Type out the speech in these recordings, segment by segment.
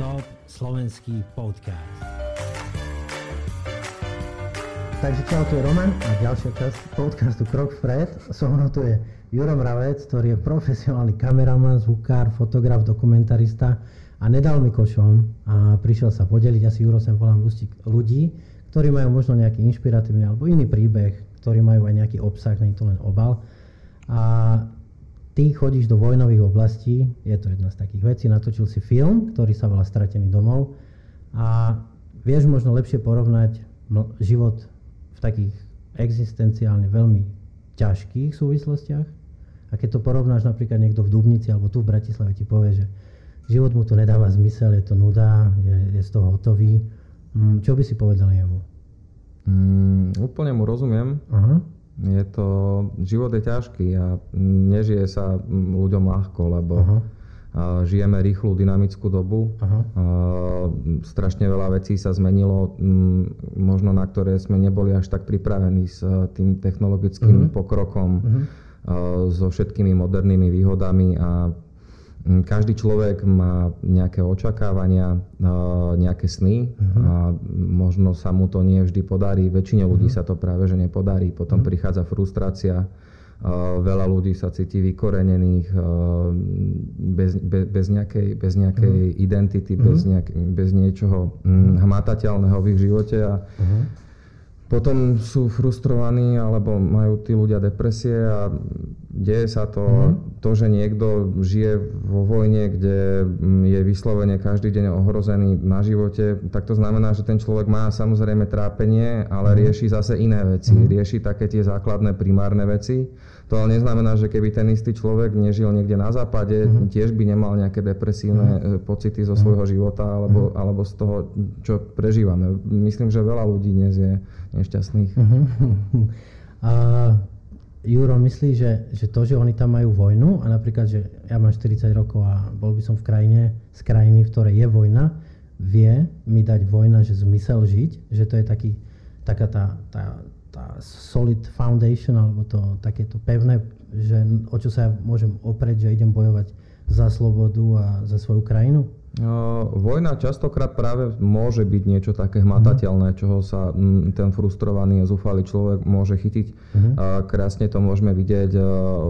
Top slovenský podcast. Takže čau, tu je Roman a ďalšia časť podcastu Krok vpred. So mnou tu je Juro Mravec, ktorý je profesionálny kameraman, zvukár, fotograf, dokumentarista a nedal mi košom a prišiel sa podeliť, asi Juro sem volám ľudí, ktorí majú možno nejaký inšpiratívny alebo iný príbeh, ktorí majú aj nejaký obsah, nie to len obal. A ty chodíš do vojnových oblastí, je to jedna z takých vecí, natočil si film, ktorý sa volá Stratený domov a vieš možno lepšie porovnať život v takých existenciálne veľmi ťažkých súvislostiach a keď to porovnáš napríklad niekto v Dubnici alebo tu v Bratislave ti povie, že život mu to nedáva zmysel, je to nuda, je, je z toho hotový. Mm, čo by si povedal jemu? Mm, úplne mu rozumiem. Uh-huh. Je to, život je ťažký a nežije sa ľuďom ľahko, lebo uh-huh. žijeme rýchlu, dynamickú dobu. Uh-huh. Strašne veľa vecí sa zmenilo, možno na ktoré sme neboli až tak pripravení s tým technologickým uh-huh. pokrokom, uh-huh. so všetkými modernými výhodami a každý človek má nejaké očakávania, nejaké sny uh-huh. a možno sa mu to nie vždy podarí. Väčšine ľudí uh-huh. sa to práve že nepodarí. Potom uh-huh. prichádza frustrácia, veľa ľudí sa cíti vykorenených bez, bez, bez nejakej, bez nejakej uh-huh. identity, uh-huh. Bez, nejak, bez niečoho uh-huh. hmatateľného v ich živote. A uh-huh potom sú frustrovaní alebo majú tí ľudia depresie a deje sa to, mm. to, že niekto žije vo vojne, kde mm, je vyslovene každý deň ohrozený na živote, tak to znamená, že ten človek má samozrejme trápenie, ale mm. rieši zase iné veci. Mm. Rieši také tie základné primárne veci. To ale neznamená, že keby ten istý človek nežil niekde na západe, mm. tiež by nemal nejaké depresívne mm. pocity zo svojho života alebo, mm. alebo z toho, čo prežívame. Myslím, že veľa ľudí dnes je nešťastných. Uh-huh. A Juro myslí, že, že to, že oni tam majú vojnu a napríklad, že ja mám 40 rokov a bol by som v krajine, z krajiny, v ktorej je vojna, vie mi dať vojna, že zmysel žiť, že to je taký, taká tá, tá, tá solid foundation, alebo to takéto pevné, že o čo sa ja môžem oprieť, že idem bojovať za slobodu a za svoju krajinu? Vojna častokrát práve môže byť niečo také hmatateľné, čoho sa ten frustrovaný a zúfalý človek môže chytiť. Uh-huh. Krásne to môžeme vidieť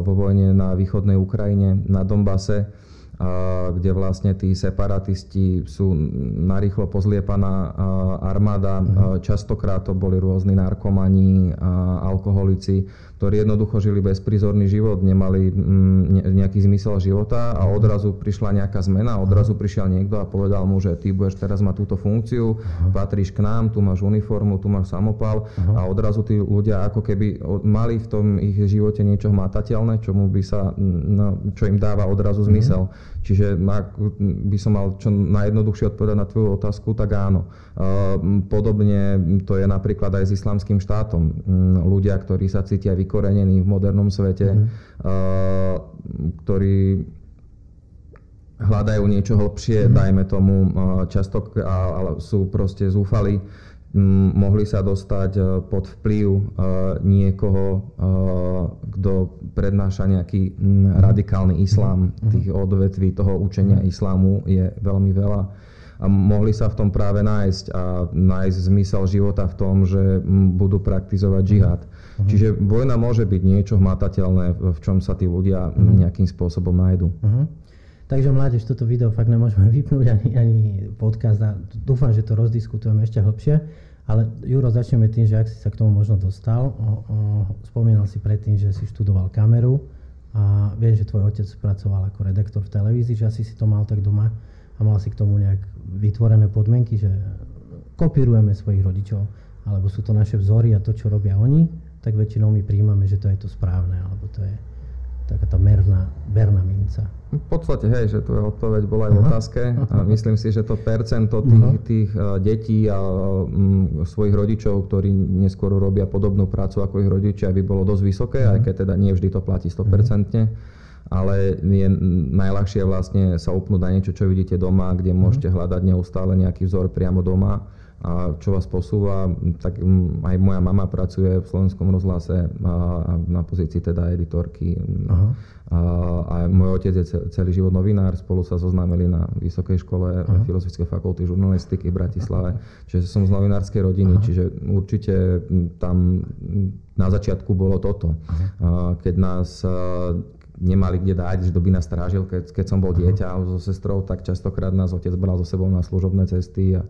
vo vojne na východnej Ukrajine, na Donbase kde vlastne tí separatisti sú narýchlo pozliepaná armáda. Uh-huh. Častokrát to boli rôzni narkomani, alkoholici, ktorí jednoducho žili bezprizorný život, nemali mm, nejaký zmysel života a odrazu prišla nejaká zmena, odrazu prišiel niekto a povedal mu, že ty budeš teraz mať túto funkciu, uh-huh. patríš k nám, tu máš uniformu, tu máš samopal uh-huh. a odrazu tí ľudia ako keby mali v tom ich živote niečo hmatateľné, čomu by sa, no, čo im dáva odrazu zmysel. Uh-huh. Čiže ak by som mal čo najjednoduchšie odpovedať na tvoju otázku, tak áno. Podobne to je napríklad aj s islamským štátom. Ľudia, ktorí sa cítia vykorenení v modernom svete, mm. ktorí hľadajú niečo hlbšie, mm. dajme tomu, často ale sú proste zúfali, mohli sa dostať e, pod vplyv e, niekoho, e, kto prednáša nejaký radikálny islám. Mhm. Tých odvetví toho učenia mhm. islámu je veľmi veľa. A mohli sa v tom práve nájsť a nájsť zmysel života v tom, že budú praktizovať džihad. Uh-huh. Čiže vojna môže byť niečo hmatateľné, v čom sa tí ľudia uh-huh. nejakým spôsobom nájdu. Uh-huh. Takže mládež, toto video fakt nemôžeme vypnúť ani, ani podcast a dúfam, že to rozdiskutujeme ešte hlbšie. Ale Juro, začneme tým, že ak si sa k tomu možno dostal, o, o, spomínal si predtým, že si študoval kameru a viem, že tvoj otec pracoval ako redaktor v televízii, že asi si to mal tak doma a mal si k tomu nejak vytvorené podmienky, že kopírujeme svojich rodičov, alebo sú to naše vzory a to, čo robia oni, tak väčšinou my príjmame, že to je to správne, alebo to je taká tá merná, berná minca. V podstate, hej, že je odpoveď bola aj v otázke. A myslím si, že to percento tých, tých e, detí a um, svojich rodičov, ktorí neskôr robia podobnú prácu ako ich rodičia, by bolo dosť vysoké, aj keď teda nie vždy to platí 100%. Ale je najľahšie vlastne sa upnúť na niečo, čo vidíte doma, kde môžete hľadať neustále nejaký vzor priamo doma a čo vás posúva, tak aj moja mama pracuje v slovenskom rozhlase a na pozícii teda editorky. Aha. A, a môj otec je celý život novinár, spolu sa zoznámili na Vysokej škole Aha. Filozofickej fakulty žurnalistiky v Bratislave, čiže som z novinárskej rodiny, Aha. čiže určite tam na začiatku bolo toto. Aha. Keď nás nemali kde dať, že by nás strážil, keď, keď som bol dieťa so sestrou, tak častokrát nás otec bral so sebou na služobné cesty. A,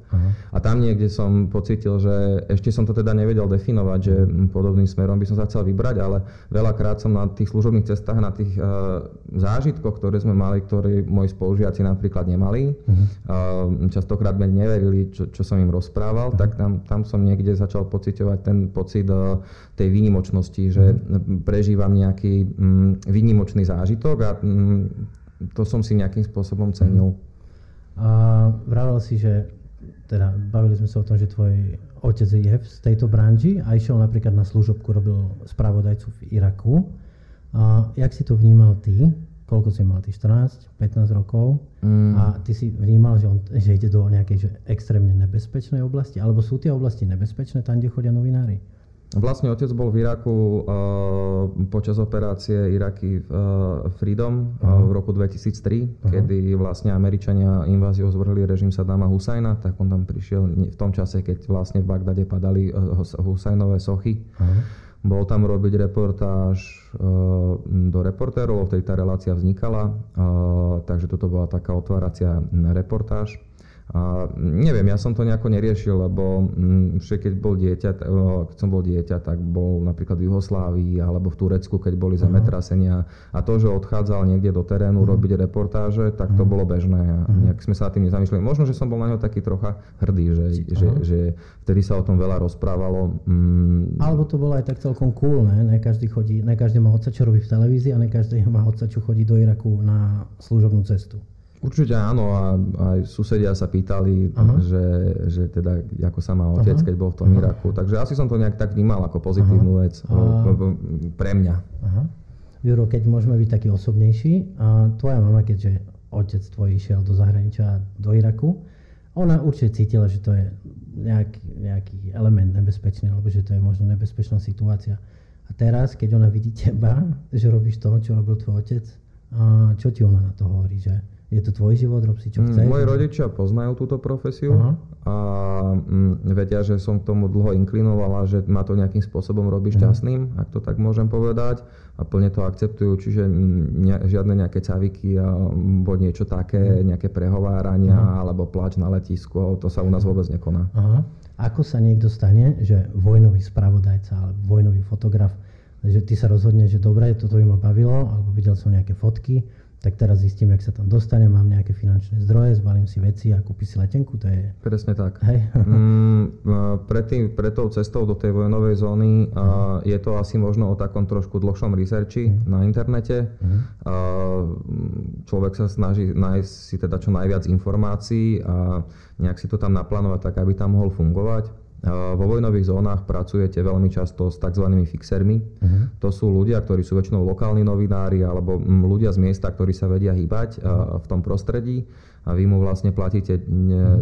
a tam niekde som pocitil, že ešte som to teda nevedel definovať, že podobným smerom by som sa chcel vybrať, ale veľakrát som na tých služobných cestách, na tých uh, zážitkoch, ktoré sme mali, ktoré moji spolužiaci napríklad nemali, uh-huh. uh, častokrát mi neverili, čo, čo som im rozprával, uh-huh. tak tam, tam som niekde začal pociťovať ten pocit uh, tej výnimočnosti, že uh-huh. prežívam nejaký um, výnimočný krásny zážitok a mm, to som si nejakým spôsobom cenil. A vravel si, že teda bavili sme sa o tom, že tvoj otec je z tejto branži a išiel napríklad na služobku, robil spravodajcu v Iraku. A jak si to vnímal ty? Koľko si mal ty? 14, 15 rokov? Mm. A ty si vnímal, že, on, že ide do nejakej že extrémne nebezpečnej oblasti? Alebo sú tie oblasti nebezpečné tam, kde chodia novinári? Vlastne otec bol v Iraku uh, počas operácie Iraky uh, Freedom uh, v roku 2003, uh-huh. kedy vlastne Američania inváziou zvrhli režim Saddama Husajna, tak on tam prišiel v tom čase, keď vlastne v Bagdade padali uh, Husajnové sochy. Uh-huh. Bol tam robiť reportáž uh, do reportérov, vtedy tá relácia vznikala, uh, takže toto bola taká otváracia reportáž. A neviem, ja som to nejako neriešil, lebo mm, keď, bol dieťa, keď som bol dieťa, tak bol napríklad v Juhoslávii alebo v Turecku, keď boli uh-huh. zemetrasenia. A to, že odchádzal niekde do terénu uh-huh. robiť reportáže, tak to uh-huh. bolo bežné. A nejak sme sa tým nezamýšľali. Možno, že som bol na neho taký trocha hrdý, že, že, že vtedy sa o tom veľa rozprávalo. Mm. Alebo to bolo aj tak celkom cool, ne? Ne každý, chodí, ne každý má otca, čo robí v televízii a ne každý má otca, čo chodí do Iraku na služobnú cestu. Určite áno a aj susedia sa pýtali, že, že teda ako sa má otec, Aha. keď bol v tom Aha. Iraku. Takže asi som to nejak tak vnímal ako pozitívnu Aha. vec a... pre mňa. Aha. Juro, keď môžeme byť taký osobnejší, a tvoja mama, keďže otec tvoj išiel do zahraničia, do Iraku, ona určite cítila, že to je nejaký, nejaký element nebezpečný, alebo že to je možno nebezpečná situácia. A teraz, keď ona vidí teba, že robíš to, čo robil tvoj otec, a čo ti ona na to hovorí, že je to tvoj život, rob si čo mm, chceš. Moji rodičia poznajú túto profesiu Aha. a mm, vedia, že som k tomu dlho inklinovala, že ma to nejakým spôsobom robí mhm. šťastným, ak to tak môžem povedať a plne to akceptujú, čiže ne, žiadne nejaké caviky alebo niečo také, mhm. nejaké prehovárania Aha. alebo plač na letisku, to sa u nás vôbec nekoná. Aha. Ako sa niekto stane, že vojnový spravodajca alebo vojnový fotograf, že ty sa rozhodne, že dobre, toto by ma bavilo, alebo videl som nejaké fotky, tak teraz zistím, jak sa tam dostane, mám nejaké finančné zdroje, zbalím si veci a kúpi si letenku, to je... Presne tak. Hej. mm, pre, tým, pre tou cestou do tej vojnovej zóny uh, je to asi možno o takom trošku dlhšom researchi mm. na internete. Mm. Uh, človek sa snaží nájsť si teda čo najviac informácií a nejak si to tam naplánovať tak, aby tam mohol fungovať. Vo vojnových zónach pracujete veľmi často s tzv. fixermi. Uh-huh. To sú ľudia, ktorí sú väčšinou lokálni novinári alebo ľudia z miesta, ktorí sa vedia hýbať uh-huh. v tom prostredí a vy mu vlastne platíte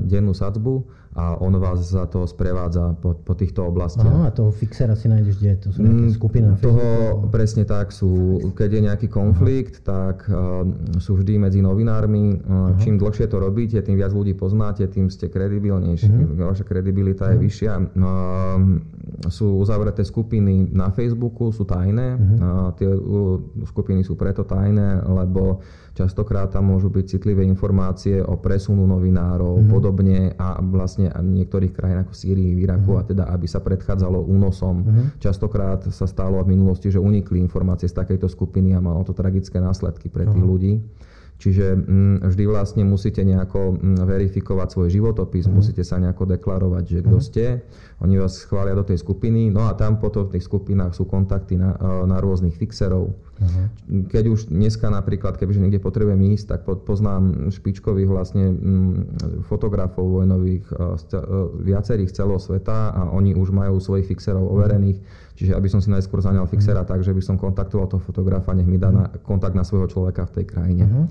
dennú sadzbu a on vás za to sprevádza po, po týchto oblastiach. Aha, a toho fixera si nájdeš kde? To sú nejaké mm, skupiny na Toho presne tak sú. Keď je nejaký konflikt, Aha. tak uh, sú vždy medzi novinármi. Uh, čím dlhšie to robíte, tým viac ľudí poznáte, tým ste kredibilnejší. Uh-huh. Vaša kredibilita uh-huh. je vyššia. Uh, sú uzavreté skupiny na Facebooku, sú tajné. Uh-huh. Uh, tie uh, skupiny sú preto tajné, lebo častokrát tam môžu byť citlivé informácie o presunu novinárov, uh-huh. podobne a vlastne a v niektorých krajinách ako v Sýrii, v Iraku uh-huh. a teda, aby sa predchádzalo únosom. Uh-huh. Častokrát sa stalo v minulosti, že unikli informácie z takejto skupiny a malo to tragické následky pre tých uh-huh. ľudí. Čiže mm, vždy vlastne musíte nejako mm, verifikovať svoj životopis, mm. musíte sa nejako deklarovať, že kto mm. ste. Oni vás schvália do tej skupiny, no a tam potom v tých skupinách sú kontakty na, e, na rôznych fixerov. Uh-huh. Keď už dneska napríklad, kebyže niekde potrebujem ísť, tak poznám špičkových vlastne mm, fotografov vojnových e, e, viacerých celého sveta a oni už majú svojich fixerov overených. Čiže aby som si najskôr zaňal fixera uh-huh. tak, že by som kontaktoval toho fotografa, nech mi dá na, kontakt na svojho človeka v tej krajine. Uh-huh.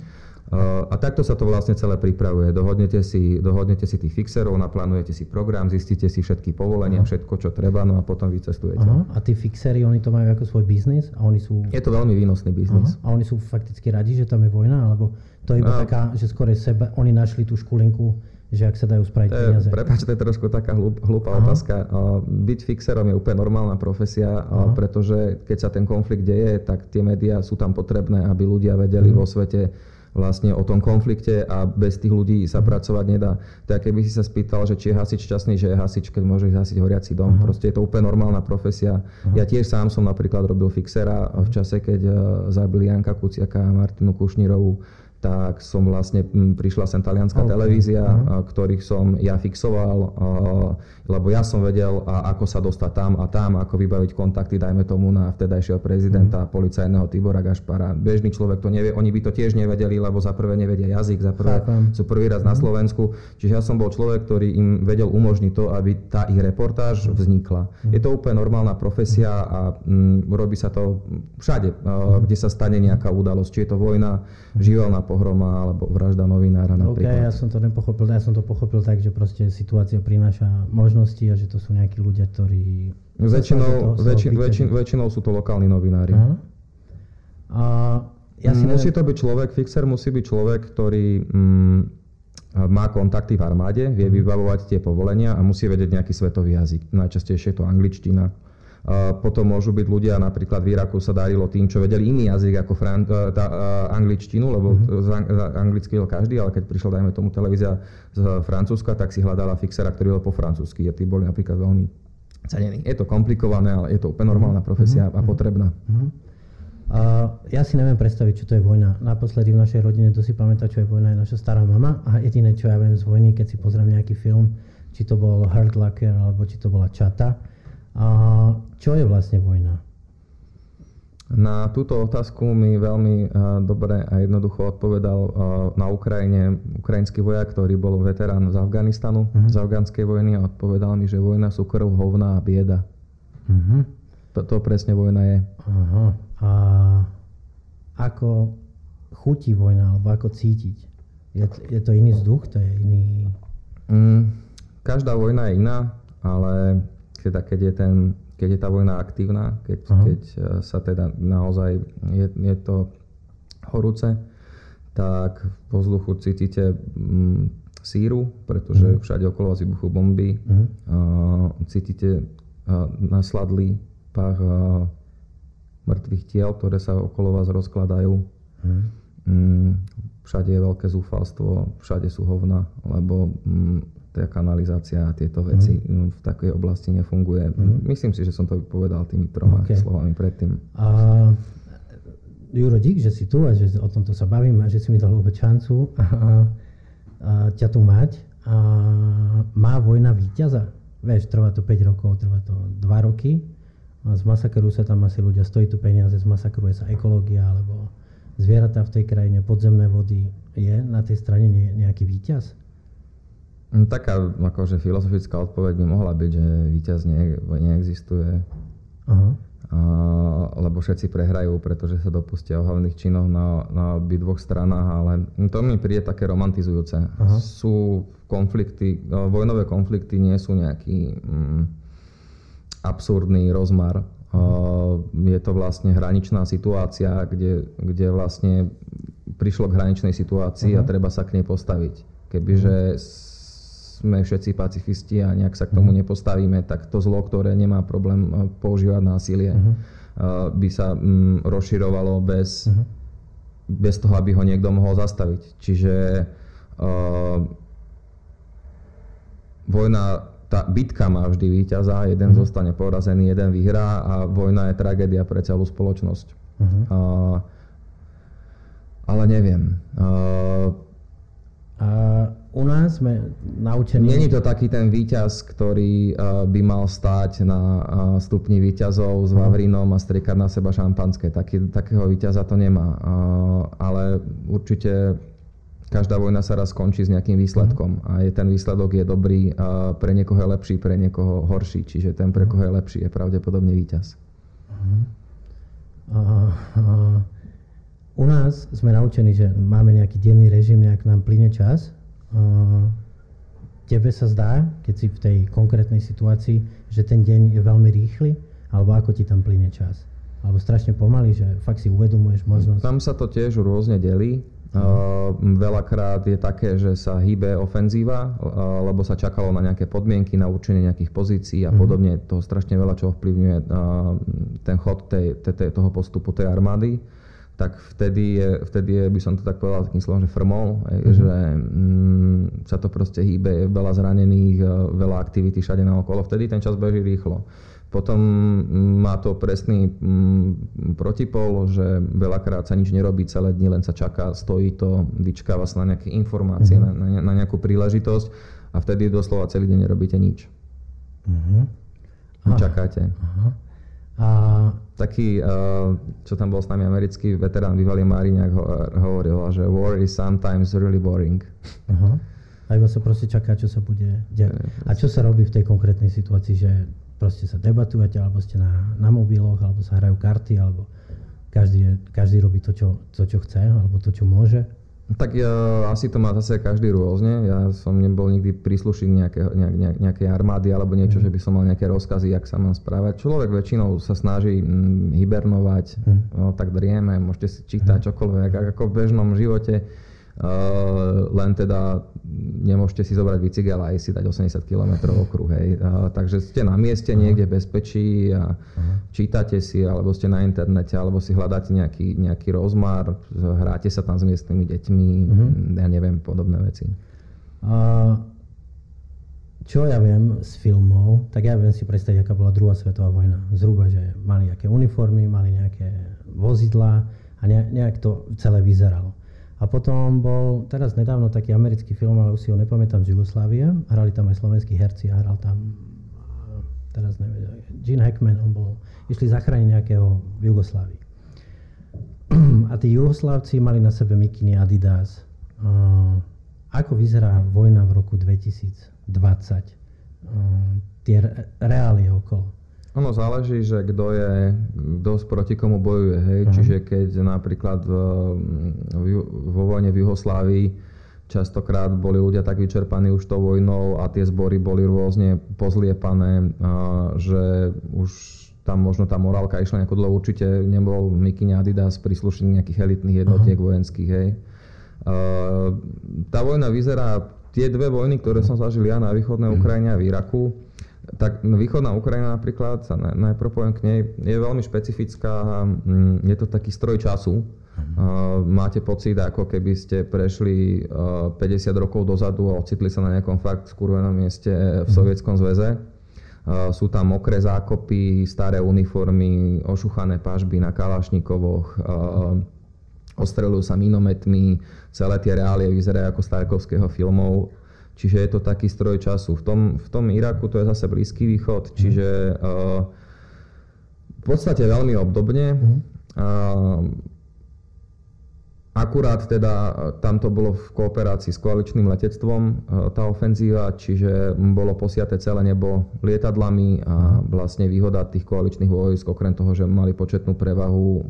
A takto sa to vlastne celé pripravuje. Dohodnete si, dohodnete si tých fixerov, naplánujete si program, zistíte si všetky povolenia, Aha. všetko, čo treba, no a potom vycestujete. Aha. A tí fixery, oni to majú ako svoj biznis? A oni sú... Je to veľmi výnosný biznis. Aha. A oni sú fakticky radi, že tam je vojna? Alebo to je iba a... taká, že skôr sebe, oni našli tú škulinku, že ak sa dajú spraviť peniaze. Prepač, to je trošku taká hlup, hlúpa Aha. otázka. Byť fixerom je úplne normálna profesia, Aha. pretože keď sa ten konflikt deje, tak tie médiá sú tam potrebné, aby ľudia vedeli. Mhm. vo svete vlastne o tom konflikte a bez tých ľudí sa pracovať nedá. Tak keby si sa spýtal, že či je hasič šťastný, že je hasič, keď môže hasiť horiaci dom. Uh-huh. Proste je to úplne normálna profesia. Uh-huh. Ja tiež sám som napríklad robil fixera v čase, keď uh, zabili Janka Kuciaka a Martinu Kušnírovú tak som vlastne, prišla sem talianská okay. televízia, uh-huh. ktorých som ja fixoval, lebo ja som vedel, ako sa dostať tam a tam, ako vybaviť kontakty, dajme tomu na vtedajšieho prezidenta, uh-huh. policajného Tibora Gašpara. Bežný človek to nevie, oni by to tiež nevedeli, lebo za prvé nevedia jazyk, za prvé Chápam. sú prvý raz uh-huh. na mhm. Slovensku. Čiže ja som bol človek, ktorý im vedel umožniť to, aby tá ich reportáž vznikla. Uh-huh. Je to úplne normálna profesia a m, robí sa to všade, uh-huh. kde sa stane nejaká udalosť, či je to vojna, živelná pohroma alebo vražda novinára napríklad. Okay, ja som to nepochopil, ja som to pochopil tak, že proste situácia prináša možnosti a že to sú nejakí ľudia, ktorí... Väčšinou, väčši, väčši, väčšinou sú to lokálni novinári. Uh-huh. A ja si musí neviem... to byť človek, fixer musí byť človek, ktorý mm, má kontakty v armáde, vie uh-huh. vybavovať tie povolenia a musí vedieť nejaký svetový jazyk. Najčastejšie je to angličtina potom môžu byť ľudia, napríklad v Iraku sa darilo tým, čo vedeli iný jazyk ako fran- e, tá, e, angličtinu, lebo mm-hmm. anglicky vedel každý, ale keď prišla, dajme tomu, televízia z Francúzska, tak si hľadala fixera, ktorý bol po francúzsky. A tí boli napríklad veľmi cenení. Je to komplikované, ale je to úplne normálna mhm. profesia mm-hmm. a potrebná. Mm-hmm. Uh, ja si neviem predstaviť, čo to je vojna. Naposledy v našej rodine, to si pamätá, čo je vojna, je naša stará mama. A jediné, čo ja viem z vojny, keď si pozriem nejaký film, či to bol Hurt Locker, alebo či to bola Čata, čo je vlastne vojna? Na túto otázku mi veľmi uh, dobre a jednoducho odpovedal uh, na Ukrajine ukrajinský vojak, ktorý bol veterán z Afganistanu, uh-huh. z afgánskej vojny a odpovedal mi, že vojna sú krv, hovna a bieda. Uh-huh. To, to presne vojna je. Uh-huh. A ako chutí vojna, alebo ako cítiť? Je, je to iný vzduch? To je iný... Mm, každá vojna je iná, ale teda keď je, ten, keď je tá vojna aktívna, keď, keď e, sa teda naozaj je, je to horúce, tak vo vzduchu cítite mm, síru, pretože uh-huh. všade okolo vás vybuchujú bomby. Uh-huh. Uh, cítite uh, nasladlý pach uh, mŕtvych tiel, ktoré sa okolo vás rozkladajú. Uh-huh. Mm, všade je veľké zúfalstvo, všade sú hovna, lebo mm, tá kanalizácia a tieto veci mm. v takej oblasti nefunguje. Mm. Myslím si, že som to povedal tými troma okay. slovami predtým. A Juro, dík, že si tu a že o tomto sa bavím a že si mi dal vôbec šancu a, a, a ťa tu mať. A má vojna víťaza? Vieš, trvá to 5 rokov, trvá to 2 roky. A zmasakrujú sa tam asi ľudia, stojí tu peniaze, zmasakruje sa ekológia alebo zvieratá v tej krajine, podzemné vody. Je na tej strane nejaký víťaz? No, taká akože filozofická odpoveď by mohla byť, že víťaz nie, neexistuje. Uh-huh. A, lebo všetci prehrajú, pretože sa dopustia ohavných činov na, na dvoch stranách, ale to mi príde také romantizujúce. Uh-huh. Sú konflikty, vojnové konflikty nie sú nejaký mm, absurdný rozmar. Uh, je to vlastne hraničná situácia, kde, kde vlastne prišlo k hraničnej situácii uh-huh. a treba sa k nej postaviť. Kebyže uh-huh sme všetci pacifisti a nejak sa k tomu mhm. nepostavíme, tak to zlo, ktoré nemá problém eh, používať násilie, uh-huh. by sa um, rozširovalo bez, uh-huh. bez toho, aby ho niekto mohol zastaviť. Čiže uh, vojna, tá bitka má vždy víťaza, jeden uh-huh. zostane porazený, jeden vyhrá a vojna je tragédia pre celú spoločnosť. Uh-huh. Uh, ale neviem. Uh, nás sme naučení... Není to taký ten výťaz, ktorý uh, by mal stáť na uh, stupni výťazov s mhm. Vavrinom a striekať na seba šampanské. Taký, takého výťaza to nemá. Uh, ale určite každá vojna sa raz skončí s nejakým výsledkom. A je, ten výsledok je dobrý, pre niekoho je lepší, pre niekoho horší. Čiže ten, pre koho je lepší, je pravdepodobne výťaz. Uh, uh, u nás sme naučení, že máme nejaký denný režim, nejak nám plyne čas. Uh, tebe sa zdá, keď si v tej konkrétnej situácii, že ten deň je veľmi rýchly, alebo ako ti tam plyne čas? Alebo strašne pomaly, že fakt si uvedomuješ možnosť? Tam sa to tiež rôzne delí. Uh, veľakrát je také, že sa hýbe ofenzíva, uh, lebo sa čakalo na nejaké podmienky, na určenie nejakých pozícií a mm. podobne. To strašne veľa čo ovplyvňuje uh, ten chod tej, tej, tej, toho postupu tej armády tak vtedy je, vtedy je, by som to tak povedal takým slovom, že frmol, mm-hmm. že mm, sa to proste hýbe, je veľa zranených, veľa aktivity všade naokolo, vtedy ten čas beží rýchlo. Potom mm, má to presný mm, protipol, že veľakrát sa nič nerobí celé dni, len sa čaká, stojí to, vyčkáva sa na nejaké informácie, mm-hmm. na, na, nejakú príležitosť a vtedy doslova celý deň nerobíte nič. Mm-hmm. Čakáte. Aha. A... Taký, čo tam bol s nami americký veterán, bývalý ho, hovoril, že war is sometimes really boring. Uh-huh. A iba sa proste čaká, čo sa bude diať. A čo sa robí v tej konkrétnej situácii, že proste sa debatujete, alebo ste na, na mobiloch, alebo sa hrajú karty, alebo každý, každý robí to čo, to, čo chce, alebo to, čo môže? Tak ja, asi to má zase každý rôzne. Ja som nebol nikdy príslušník nejaké, nejak, nejak, nejakej armády alebo niečo, mm. že by som mal nejaké rozkazy, jak sa mám správať. Človek väčšinou sa snaží hibernovať, mm. no, tak drieme, môžete si čítať mm. čokoľvek, ako v bežnom živote Uh, len teda nemôžete si zobrať bicykel a si dať 80 km okruh. Hej. Uh, takže ste na mieste niekde v bezpečí a uh-huh. čítate si, alebo ste na internete, alebo si hľadáte nejaký, nejaký rozmar, hráte sa tam s miestnymi deťmi, uh-huh. ja neviem, podobné veci. Uh, čo ja viem z filmov, tak ja viem si predstaviť, aká bola druhá svetová vojna. Zhruba, že mali nejaké uniformy, mali nejaké vozidlá a nejak to celé vyzeralo. A potom bol teraz nedávno taký americký film, ale už si ho nepamätám z Jugoslávie. Hrali tam aj slovenskí herci a hral tam, teraz neviem, Gene Hackman, on bol, išli zachrániť nejakého v Jugoslávii. A tí Jugoslávci mali na sebe mikiny Adidas. Uh, ako vyzerá vojna v roku 2020? Uh, tie reálie okolo. Ono záleží, že kto je, kto proti komu bojuje. Hej? Uh-huh. Čiže keď napríklad v, v, vo vojne v Juhoslávii častokrát boli ľudia tak vyčerpaní už tou vojnou a tie zbory boli rôzne pozliepané, a, že už tam možno tá morálka išla nejako dlho. Určite nebol Mikine Adidas príslušný nejakých elitných jednotiek uh-huh. vojenských. Hej? A, tá vojna vyzerá, tie dve vojny, ktoré som zažil ja na východnej uh-huh. Ukrajine a v Iraku, tak východná Ukrajina napríklad, sa najprv poviem k nej, je veľmi špecifická, mm, je to taký stroj času. Uh, máte pocit, ako keby ste prešli uh, 50 rokov dozadu a ocitli sa na nejakom fakt skurvenom mieste v mhm. Sovietskom zväze. Uh, sú tam mokré zákopy, staré uniformy, ošuchané pažby na kalašnikovoch, ostrelujú sa minometmi, celé tie reálie vyzerajú ako starkovského filmov. Čiže je to taký stroj času. V tom, v tom Iraku to je zase Blízky východ, mhm. čiže uh, v podstate veľmi obdobne. Uh, Akurát teda eh, tam to bolo v kooperácii s koaličným letectvom tá ofenzíva, čiže bolo posiate celé nebo lietadlami a vlastne výhoda tých koaličných vojsk, okrem toho, že mali početnú prevahu,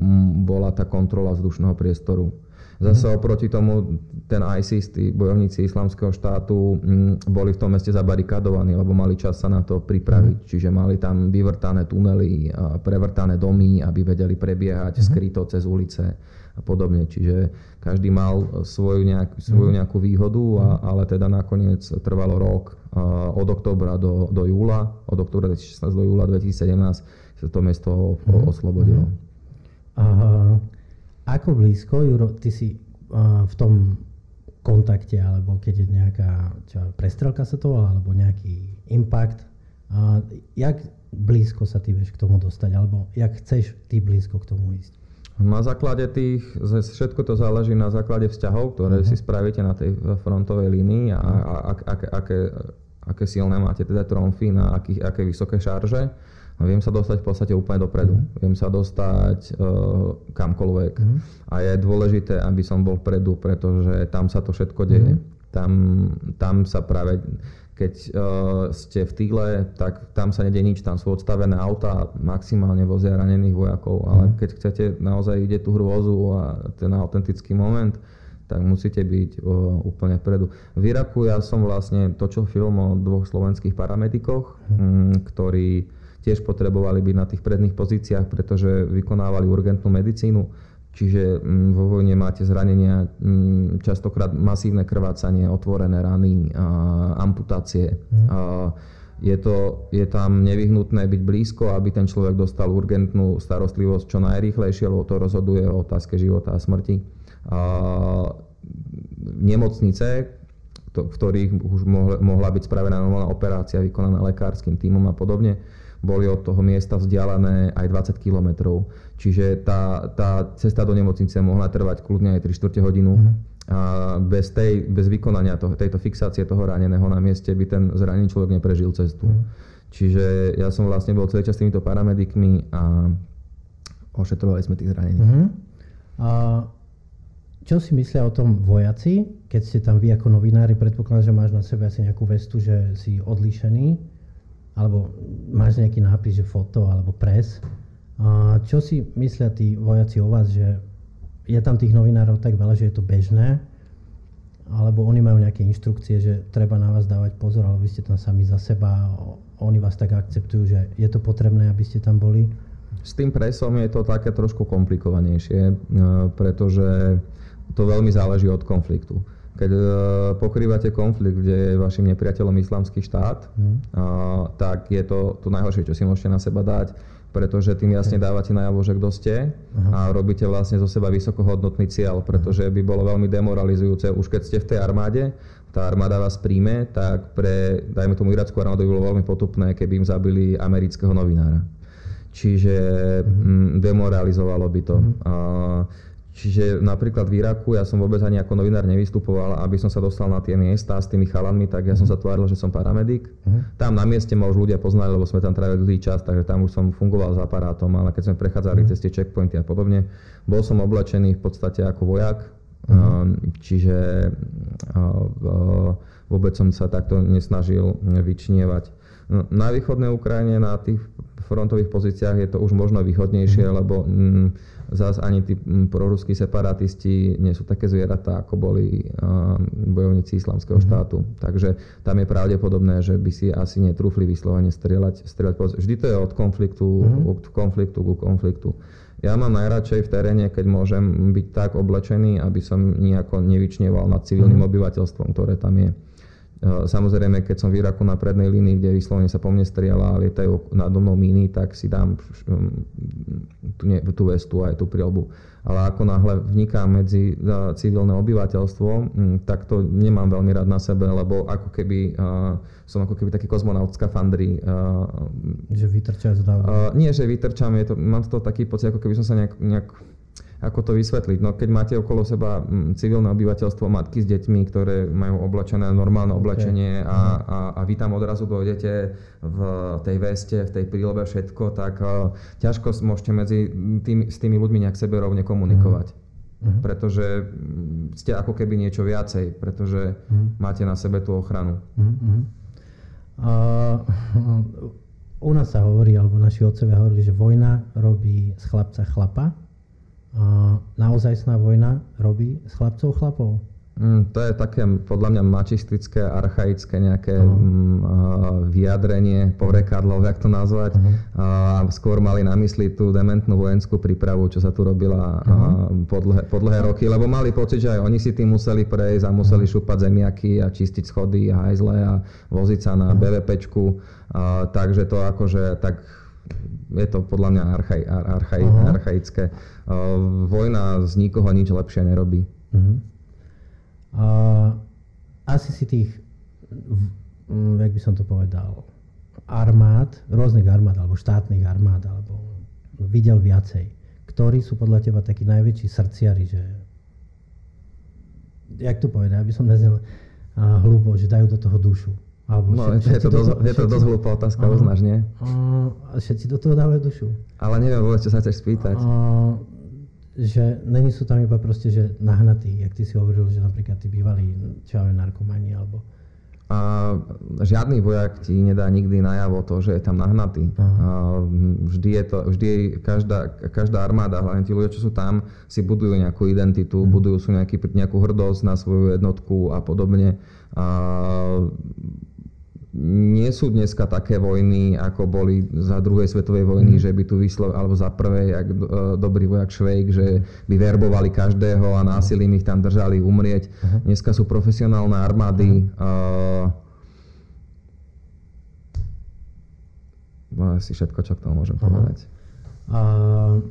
bola tá kontrola vzdušného priestoru. Zase oproti tomu ten ISIS, tí bojovníci islamského štátu mm, boli v tom meste zabarikadovaní, lebo mali čas sa na to pripraviť. Mm. Čiže mali tam vyvrtané tunely, prevrtané domy, aby vedeli prebiehať mm. skryto cez ulice a podobne. Čiže každý mal svoju, nejak, svoju mhm. nejakú výhodu, a, mhm. ale teda nakoniec trvalo rok od oktobra do, do júla, od oktobra 2016 do júla 2017 sa to mesto mm. oslobodilo. Aha. Ako blízko, Juro, ty si uh, v tom kontakte, alebo keď je nejaká čo, prestrelka sa to volá, alebo nejaký impact, uh, jak blízko sa ty vieš k tomu dostať, alebo jak chceš ty blízko k tomu ísť? Na základe tých, všetko to záleží na základe vzťahov, ktoré uh-huh. si spravíte na tej frontovej línii a, a, a aké, aké, aké silné máte teda tromfy na aký, aké vysoké šarže viem sa dostať v podstate úplne dopredu. Mm. Viem sa dostať uh, kamkoľvek. Mm. A je dôležité, aby som bol vpredu, pretože tam sa to všetko deje. Mm. Tam, tam sa práve keď uh, ste v týle, tak tam sa nedie nič, tam sú odstavené auta, maximálne vozia ranených vojakov, ale mm. keď chcete naozaj ide tú hrôzu a ten autentický moment, tak musíte byť uh, úplne vpredu. V Iraku ja som vlastne točil film o dvoch slovenských paramedikoch, mm. um, ktorí tiež potrebovali byť na tých predných pozíciách, pretože vykonávali urgentnú medicínu Čiže mm, vo vojne máte zranenia, mm, častokrát masívne krvácanie, otvorené rany, amputácie. Mm. Je, to, je tam nevyhnutné byť blízko, aby ten človek dostal urgentnú starostlivosť čo najrýchlejšie, lebo to rozhoduje o otázke života a smrti. Nemocnice, v ktorých už mohla byť spravená normálna operácia vykonaná lekárskym tímom a podobne, boli od toho miesta vzdialené aj 20 km. Čiže tá, tá cesta do nemocnice mohla trvať kľudne aj 3 čtvrte hodinu. Mm-hmm. A bez, tej, bez vykonania toho, tejto fixácie toho raneného na mieste by ten zranený človek neprežil cestu. Mm-hmm. Čiže ja som vlastne bol celý čas s týmito paramedikmi a ošetrovali sme tých zranených. Mm-hmm. A čo si myslia o tom vojaci, keď ste tam vy ako novinári, predpokladám, že máš na sebe asi nejakú vestu, že si odlíšený alebo máš nejaký nápis, že foto alebo pres. A čo si myslia tí vojaci o vás, že je tam tých novinárov tak veľa, že je to bežné, alebo oni majú nejaké inštrukcie, že treba na vás dávať pozor, alebo vy ste tam sami za seba, oni vás tak akceptujú, že je to potrebné, aby ste tam boli? S tým presom je to také trošku komplikovanejšie, e, pretože to veľmi záleží od konfliktu. Keď uh, pokrývate konflikt, kde je vašim nepriateľom islamský štát, mm. tak je to to najhoršie, čo si môžete na seba dať, pretože tým jasne dávate najavo, že kto ste uh-huh. a robíte vlastne zo seba vysokohodnotný cieľ, pretože by bolo veľmi demoralizujúce, už keď ste v tej armáde, tá armáda vás príjme, tak pre, dajme tomu irackú armádu by bolo veľmi potupné, keby im zabili amerického novinára. Čiže uh-huh. demoralizovalo by to. Uh-huh. Uh, Čiže napríklad v Iraku ja som vôbec ani ako novinár nevystupoval, aby som sa dostal na tie miesta s tými chalanmi, tak ja som mhm. sa tváril, že som paramedik. Uh-huh. Tam na mieste ma už ľudia poznali, lebo sme tam trávili čas, takže tam už som fungoval s aparátom, ale keď sme prechádzali uh-huh. cez tie checkpointy a podobne, bol som oblečený v podstate ako vojak, uh-huh. čiže vôbec som sa takto nesnažil vyčnievať. Na východnej Ukrajine na tých frontových pozíciách je to už možno výhodnejšie, uh-huh. lebo mm, zás ani tí proruskí separatisti nie sú také zvieratá, ako boli bojovníci islamského mm-hmm. štátu. Takže tam je pravdepodobné, že by si asi netrúfli vyslovene strieľať. strieľať Vždy to je od konfliktu, mm-hmm. od konfliktu ku konfliktu. Ja mám najradšej v teréne, keď môžem byť tak oblečený, aby som nejako nevyčneval nad civilným mm-hmm. obyvateľstvom, ktoré tam je. E, samozrejme, keď som v Iraku na prednej línii, kde vyslovene sa po mne strieľa a lietajú nado mnou míny, tak si dám tú, nie, tú vestu aj tú prilbu. Ale ako náhle vnikám medzi e, civilné obyvateľstvo, tak to nemám veľmi rád na sebe, lebo ako keby som ako keby taký kozmonaut z kafandry. Že vytrčať z Nie, že vytrčam, je to, mám to taký pocit, ako keby som sa nejak, nejak ako to vysvetliť? No keď máte okolo seba mm, civilné obyvateľstvo, matky s deťmi, ktoré majú oblečené normálne oblečenie okay. a, a, a vy tam odrazu dojdete v tej veste, v tej prílobe všetko, tak uh, ťažko môžete medzi tým, s tými ľuďmi nejak seberovne komunikovať. Mm-hmm. Pretože mm, ste ako keby niečo viacej, pretože mm-hmm. máte na sebe tú ochranu. Mm-hmm. Uh, u nás sa hovorí, alebo naši otcovia hovorili, že vojna robí z chlapca chlapa naozajstná vojna robí z chlapcov chlapov? Mm, to je také podľa mňa mačistické, archaické nejaké uh-huh. vyjadrenie, povrekadlo, jak to nazvať. Uh-huh. Uh, skôr mali na mysli tú dementnú vojenskú prípravu, čo sa tu robila uh-huh. po, dlhé, po dlhé roky, lebo mali pocit, že aj oni si tým museli prejsť a museli uh-huh. šúpať zemiaky a čistiť schody a hajzle a voziť sa na uh-huh. BVPčku. Uh, takže to akože tak je to podľa mňa archaj, archaj, uh-huh. archaické. Uh, vojna z nikoho nič lepšie nerobí. Uh-huh. Uh, asi si tých, um, jak by som to povedal, armád, rôznych armád, alebo štátnych armád, alebo videl viacej. Ktorí sú podľa teba takí najväčší srdciari, že jak to povedať, aby som neznel uh, hlúpo, že dajú do toho dušu. Alebo no, všetci, je, to dosť, je to dosť hlúpa otázka, uh, uznáš, nie? Uh, všetci do toho dávajú dušu. Ale neviem vôbec, čo sa chceš spýtať. Uh, že není sú tam iba proste, že nahnatí, jak ty si hovoril, že napríklad tí bývali, čo ja narkomani, alebo... A žiadny vojak ti nedá nikdy najavo to, že je tam nahnatý. A vždy je to, vždy je každá, každá armáda, hlavne tí ľudia, čo sú tam, si budujú nejakú identitu, mm. budujú si nejaký, nejakú hrdosť na svoju jednotku a podobne. A nie sú dneska také vojny, ako boli za druhej svetovej vojny, mm. že by tu vyslo, alebo za prvej, jak e, dobrý vojak Švejk, že by verbovali každého a násilím ich tam držali umrieť. Uh-huh. Dneska sú profesionálne armády. Uh-huh. Uh, asi všetko, čo k tomu môžem uh-huh. povedať. Uh,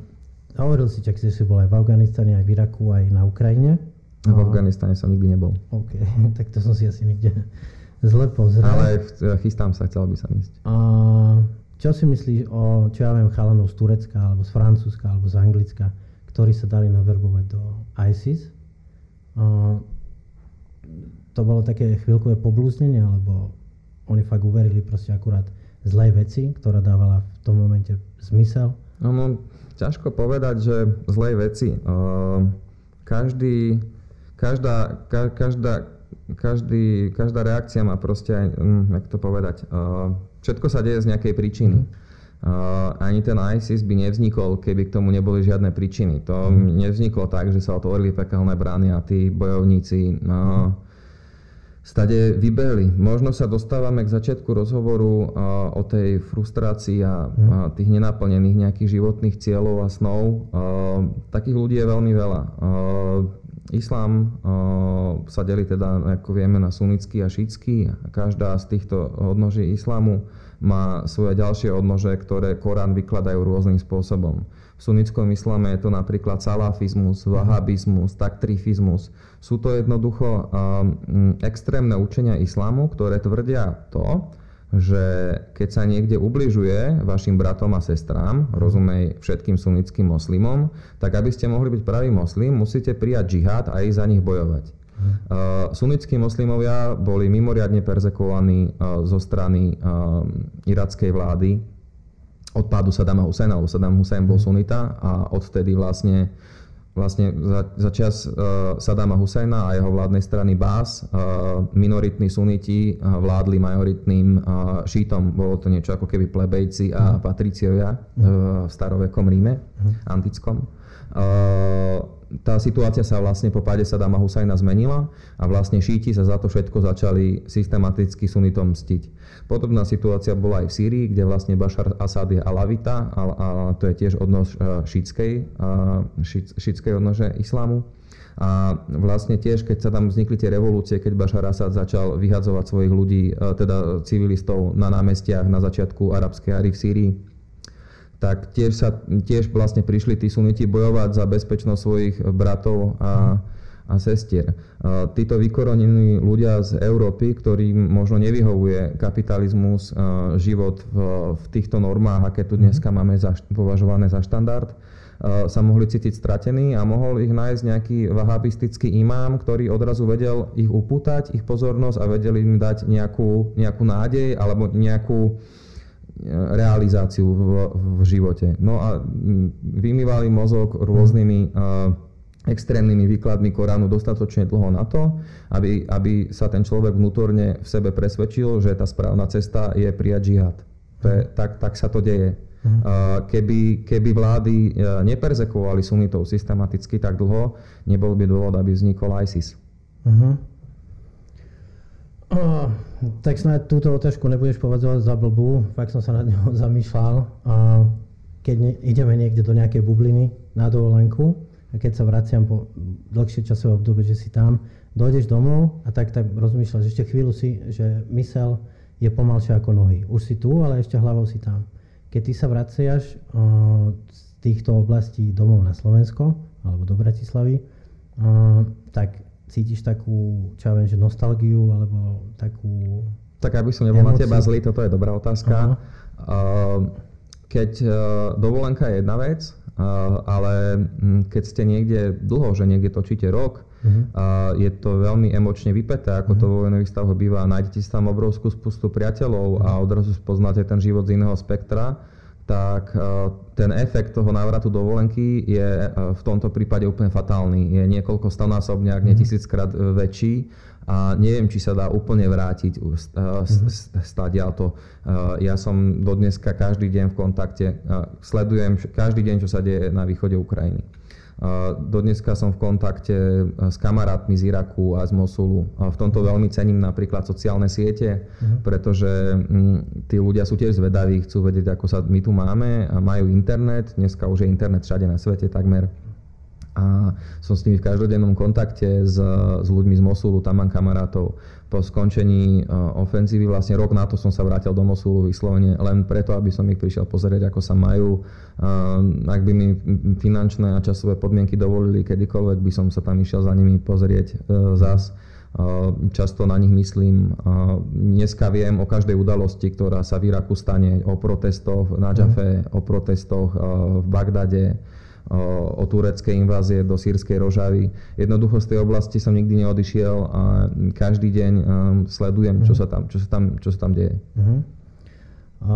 hovoril si, že si bol aj v Afganistane, aj v Iraku, aj na Ukrajine. V Afganistane som nikdy nebol. OK, tak to som si asi nikde zle pozrel. Ale chystám sa, chcel by som ísť. A čo si myslíš o, čo ja viem, chalanov z Turecka, alebo z Francúzska, alebo z Anglicka, ktorí sa dali naverbovať do ISIS? A to bolo také chvíľkové poblúznenie, alebo oni fakt uverili proste akurát zlej veci, ktorá dávala v tom momente zmysel? No, no ťažko povedať, že zlej veci. Uh, každý, každá, ka, každá, každý, každá reakcia má proste hm, jak to povedať, uh, všetko sa deje z nejakej príčiny. Mm. Uh, ani ten ISIS by nevznikol, keby k tomu neboli žiadne príčiny. To mm. nevzniklo tak, že sa otvorili pekelné brány a tí bojovníci uh, stade vybehli. Možno sa dostávame k začiatku rozhovoru uh, o tej frustrácii a, mm. a tých nenaplnených nejakých životných cieľov a snov. Uh, takých ľudí je veľmi veľa. Uh, Islám sa delí teda, ako vieme, na sunnický a šítsky. Každá z týchto odnoží islámu má svoje ďalšie odnože, ktoré Korán vykladajú rôznym spôsobom. V sunnickom islame je to napríklad salafizmus, vahabizmus, taktrifizmus. Sú to jednoducho extrémne učenia islámu, ktoré tvrdia to, že keď sa niekde ubližuje vašim bratom a sestrám, rozumej všetkým sunnickým moslimom, tak aby ste mohli byť pravý moslim, musíte prijať džihad a ísť za nich bojovať. Uh, sunnickí moslimovia boli mimoriadne perzekovaní uh, zo strany uh, irackej vlády. Od pádu Sadama Husajna, lebo Saddam Hussein bol sunita a odtedy vlastne vlastne za, za čas uh, Sadama Husajna a jeho vládnej strany Bás uh, minoritní suniti uh, vládli majoritným uh, šítom. Bolo to niečo ako keby plebejci a mhm. patriciovia uh, v starovekom Ríme, uh-huh. antickom. Uh, tá situácia sa vlastne po páde Sadama Husajna zmenila a vlastne šíti sa za to všetko začali systematicky sunitom mstiť. Podobná situácia bola aj v Sýrii, kde vlastne Bashar Assad je alavita a, a to je tiež odnož e, šítskej, šítskej odnože islámu. A vlastne tiež, keď sa tam vznikli tie revolúcie, keď Bashar Assad začal vyhadzovať svojich ľudí, e, teda civilistov na námestiach na začiatku arabskej ary v Sýrii, tak tiež, sa, tiež vlastne prišli tí suniti bojovať za bezpečnosť svojich bratov a, a sestier. Títo vykoronení ľudia z Európy, ktorým možno nevyhovuje kapitalizmus, život v, v týchto normách, aké tu dneska máme za, považované za štandard, sa mohli cítiť stratení a mohol ich nájsť nejaký vahabistický imám, ktorý odrazu vedel ich upútať, ich pozornosť a vedel im dať nejakú, nejakú nádej alebo nejakú, realizáciu v, v živote. No a vymývali mozog rôznymi extrémnymi výkladmi Koránu dostatočne dlho na to, aby, aby sa ten človek vnútorne v sebe presvedčil, že tá správna cesta je prijať džihad. Pre, tak, tak sa to deje. Uh, keby, keby vlády uh, neperzekovali sunitov systematicky tak dlho, nebol by dôvod, aby vznikol ISIS. Uh-huh. Tak snáď túto otázku nebudeš považovať za blbú, fakt som sa nad ňou zamýšľal. Uh, keď ne, ideme niekde do nejakej bubliny na dovolenku a keď sa vraciam po dlhšie časové obdobie, že si tam, dojdeš domov a tak, tak rozmýšľaš ešte chvíľu si, že mysel je pomalšia ako nohy. Už si tu, ale ešte hlavou si tam. Keď ty sa vraciaš z týchto oblastí domov na Slovensko alebo do Bratislavy, uh, tak cítiš takú, čo ja viem, že nostalgiu alebo takú... Tak aby som nebol emociu. na teba zlý, toto je dobrá otázka. Uh, keď uh, dovolenka je jedna vec, uh, ale hm, keď ste niekde dlho, že niekde točíte rok, uh-huh. je to veľmi emočne vypeté, ako uh-huh. to vo vojnových stavoch býva. Nájdete si tam obrovskú spustu priateľov uh-huh. a odrazu spoznáte ten život z iného spektra, tak ten efekt toho návratu dovolenky je v tomto prípade úplne fatálny. Je niekoľko stonásobne, ak nie mhm. tisíckrát väčší a neviem, či sa dá úplne vrátiť stadiaľ to. Ja som do dneska každý deň v kontakte, sledujem každý deň, čo sa deje na východe Ukrajiny. Dodneska som v kontakte e, s kamarátmi z Iraku a z Mosulu. V tomto veľmi cením napríklad sociálne siete, uh-huh. pretože mm, tí ľudia sú tiež zvedaví, chcú vedieť, ako sa my tu máme. Majú internet, dneska už je internet všade na svete takmer a som s nimi v každodennom kontakte s, s ľuďmi z Mosulu, tam mám kamarátov. Po skončení uh, ofenzívy, vlastne rok na to som sa vrátil do Mosulu vyslovene len preto, aby som ich prišiel pozrieť, ako sa majú. Uh, ak by mi finančné a časové podmienky dovolili kedykoľvek, by som sa tam išiel za nimi pozrieť uh, zas. Často na nich myslím. Dneska viem o každej udalosti, ktorá sa v Iraku stane, o protestoch na Džafe, mm. o protestoch v Bagdade, o tureckej invázie do sírskej Rožavy. Jednoducho z tej oblasti som nikdy neodišiel a každý deň um, sledujem, čo mhm. sa tam, čo sa tam, čo sa tam deje. Uh-huh. A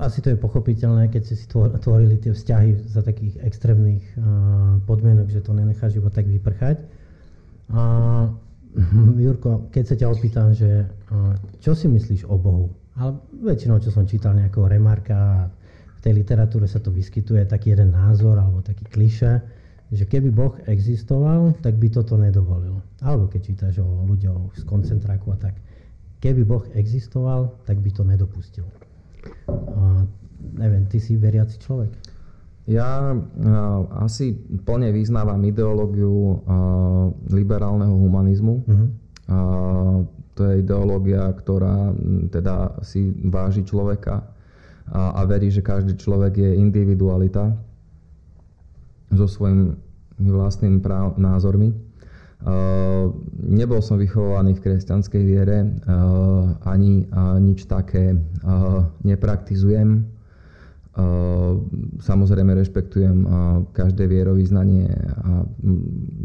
asi to je pochopiteľné, keď ste si tvorili tie vzťahy za takých extrémnych uh, podmienok, že to nenecháš iba tak vyprchať. A Jurko, keď sa ťa opýtam, že uh, čo si myslíš o Bohu? Ale väčšinou, čo som čítal nejakého remarka v tej literatúre sa to vyskytuje taký jeden názor alebo taký kliše, že keby Boh existoval, tak by toto nedovolil. Alebo keď čítaš o ľuďoch z koncentráku a tak. Keby Boh existoval, tak by to nedopustil. A, neviem, ty si veriaci človek? Ja a, asi plne vyznávam ideológiu a, liberálneho humanizmu. Uh-huh. A, to je ideológia, ktorá teda si váži človeka a, a verí, že každý človek je individualita so svojimi vlastnými práv, názormi. Uh, nebol som vychovaný v kresťanskej viere, uh, ani uh, nič také nepraktizujem. Samozrejme rešpektujem každé vierovýznanie a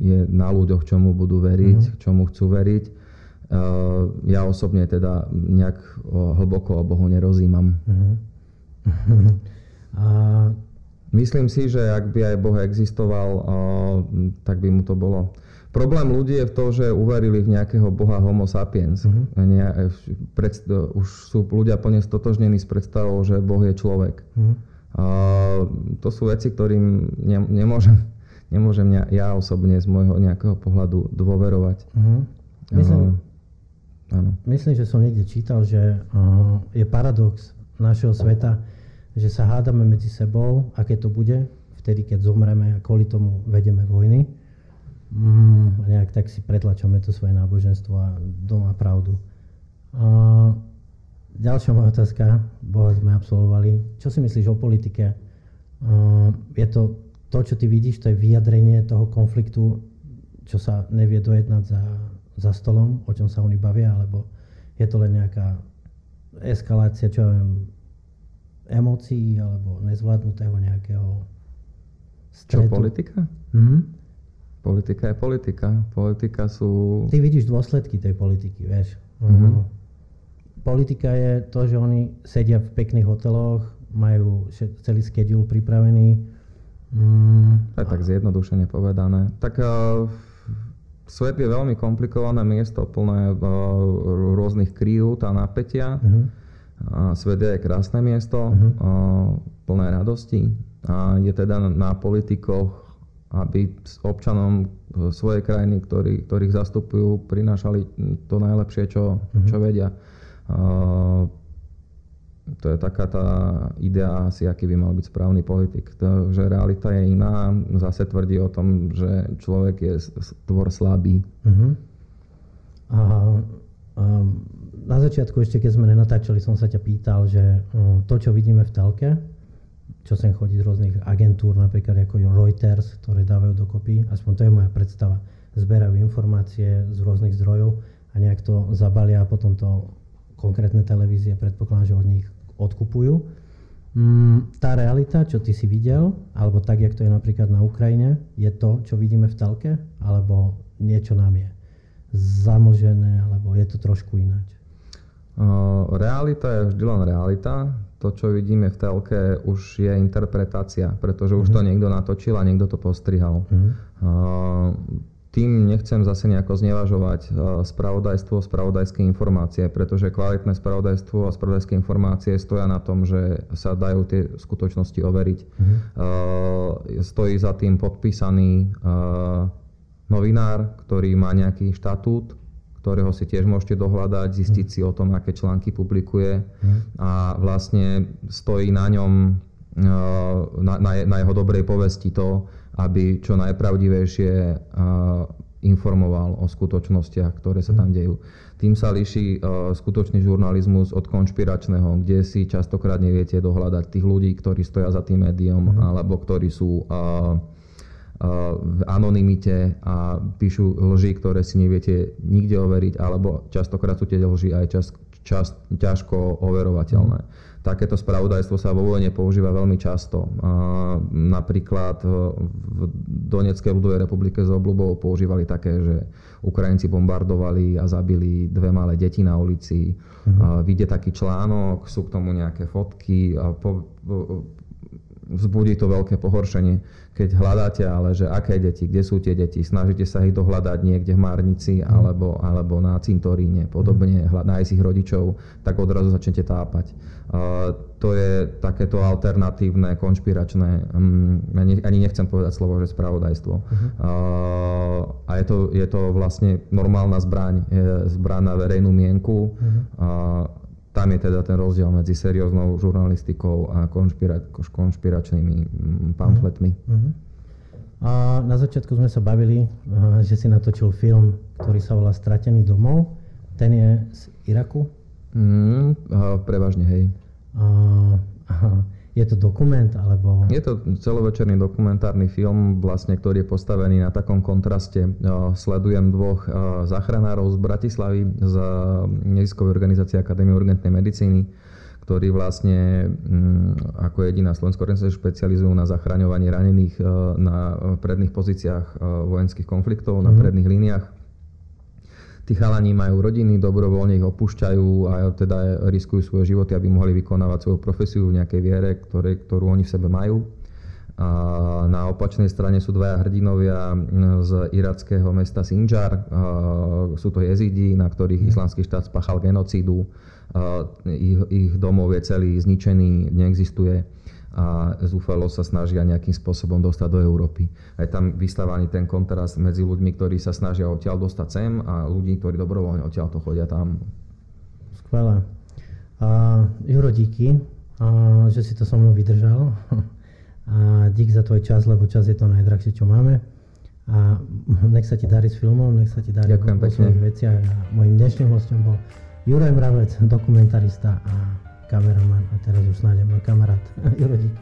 je na ľuďoch, čomu budú veriť, mm-hmm. čomu chcú veriť. Ja osobne teda nejak hlboko o Bohu nerozímam. Mm-hmm. A... Myslím si, že ak by aj Boh existoval, tak by mu to bolo. Problém ľudí je v tom, že uverili v nejakého boha homo sapiens. Uh-huh. Nie, pred, už sú ľudia plne stotožnení s predstavou, že Boh je človek. Uh-huh. A, to sú veci, ktorým ne, nemôžem, nemôžem ja, ja osobne z môjho nejakého pohľadu dôverovať. Uh-huh. Myslím, uh, áno. myslím, že som niekde čítal, že uh, je paradox našeho sveta, že sa hádame medzi sebou, aké to bude, vtedy, keď zomreme a kvôli tomu vedeme vojny. Mm, a nejak tak si pretlačame to svoje náboženstvo a doma pravdu. A ďalšia moja otázka, Boha sme absolvovali. Čo si myslíš o politike? A je to to, čo ty vidíš, to je vyjadrenie toho konfliktu, čo sa nevie dojednať za, za stolom, o čom sa oni bavia, alebo je to len nejaká eskalácia, čo ja viem, emócií alebo nezvládnutého nejakého stretu. Čo, politika? Mm-hmm. Politika je politika. Politika sú... Ty vidíš dôsledky tej politiky, vieš. Mm-hmm. Politika je to, že oni sedia v pekných hoteloch, majú celý schedule pripravený. Mm. To je tak zjednodušene povedané. Tak uh, svet je veľmi komplikované miesto, plné uh, rôznych krív a napätia. Mm-hmm Svet je krásne miesto, uh-huh. plné radosti a je teda na politikoch, aby s občanom svojej krajiny, ktorý, ktorých zastupujú, prinášali to najlepšie, čo, uh-huh. čo vedia. To je taká tá idea asi, aký by mal byť správny politik. To, že realita je iná, zase tvrdí o tom, že človek je tvor slabý. Uh-huh. A, a na začiatku ešte, keď sme nenatáčali, som sa ťa pýtal, že mm, to, čo vidíme v telke, čo sem chodí z rôznych agentúr, napríklad ako Reuters, ktoré dávajú dokopy, aspoň to je moja predstava, zberajú informácie z rôznych zdrojov a nejak to zabalia a potom to konkrétne televízie predpokladám, že od nich odkupujú. Mm, tá realita, čo ty si videl, alebo tak, jak to je napríklad na Ukrajine, je to, čo vidíme v telke, alebo niečo nám je zamlžené, alebo je to trošku ináč? Realita je vždy len realita. To, čo vidíme v telke, už je interpretácia, pretože už to mhm. niekto natočil a niekto to postrihal. Mm-hmm tým nechcem zase nejako znevažovať spravodajstvo, spravodajské informácie, pretože kvalitné spravodajstvo a spravodajské informácie stoja na tom, že sa dajú tie skutočnosti overiť. Mm-hmm. Stojí za tým podpísaný novinár, ktorý má nejaký štatút, ktorého si tiež môžete dohľadať, zistiť si o tom, aké články publikuje mhm. a vlastne stojí na ňom, na, na, na jeho dobrej povesti to, aby čo najpravdivejšie informoval o skutočnostiach, ktoré sa tam mhm. dejú. Tým sa líši skutočný žurnalizmus od konšpiračného, kde si častokrát neviete dohľadať tých ľudí, ktorí stoja za tým médium, alebo ktorí sú v anonimite a píšu lži, ktoré si neviete nikde overiť, alebo častokrát sú tie lži aj čas, čas, ťažko overovateľné. Mm. Takéto spravodajstvo sa vo vojne používa veľmi často. Napríklad v Donetskej ľudovej republike z obľubou používali také, že Ukrajinci bombardovali a zabili dve malé deti na ulici. Mm-hmm. Vidie taký článok, sú k tomu nejaké fotky a po, vzbudí to veľké pohoršenie keď hľadáte ale, že aké deti, kde sú tie deti, snažíte sa ich dohľadať niekde v Márnici mm. alebo, alebo na cintoríne, podobne, mm. nájsť ich rodičov, tak odrazu začnete tápať. Uh, to je takéto alternatívne, konšpiračné, um, ani, nechcem povedať slovo, že spravodajstvo. Mm. Uh, a je to, je to vlastne normálna zbraň, je zbraň na verejnú mienku. Mm. Uh, tam je teda ten rozdiel medzi serióznou žurnalistikou a konšpira- konšpiračnými mm, pamfletmi. Uh-huh. A na začiatku sme sa bavili, eh, že si natočil film, ktorý sa volá Stratený domov. Ten je z Iraku? Mm, prevažne, hej. Uh, je to dokument alebo... Je to celovečerný dokumentárny film, vlastne, ktorý je postavený na takom kontraste. Sledujem dvoch záchranárov z Bratislavy z neziskovej organizácie Akadémie urgentnej medicíny, ktorí vlastne mm, ako jediná slovenská organizácia špecializujú na zachraňovanie ranených na predných pozíciách vojenských konfliktov, na mhm. predných líniách tí chalani majú rodiny, dobrovoľne ich opúšťajú a teda riskujú svoje životy, aby mohli vykonávať svoju profesiu v nejakej viere, ktoré, ktorú oni v sebe majú. A na opačnej strane sú dvaja hrdinovia z irackého mesta Sinjar. Sú to jezidi, na ktorých mhm. islamský štát spáchal genocídu. Ich, ich domov je celý zničený, neexistuje a zúfalo sa snažia nejakým spôsobom dostať do Európy. A je tam vystávaný ten kontrast medzi ľuďmi, ktorí sa snažia odtiaľ dostať sem a ľudí, ktorí dobrovoľne odtiaľ to chodia tam. Skvelé. A, Juro, díky, a, že si to so mnou vydržal. A dík za tvoj čas, lebo čas je to najdrahšie, čo máme. A nech sa ti darí s filmom, nech sa ti darí Ďakujem vo svojich veciach. A mojim dnešným hostom bol Juraj Mravec, dokumentarista a kameraman a teraz už snáď môj kamarát Juro Dík.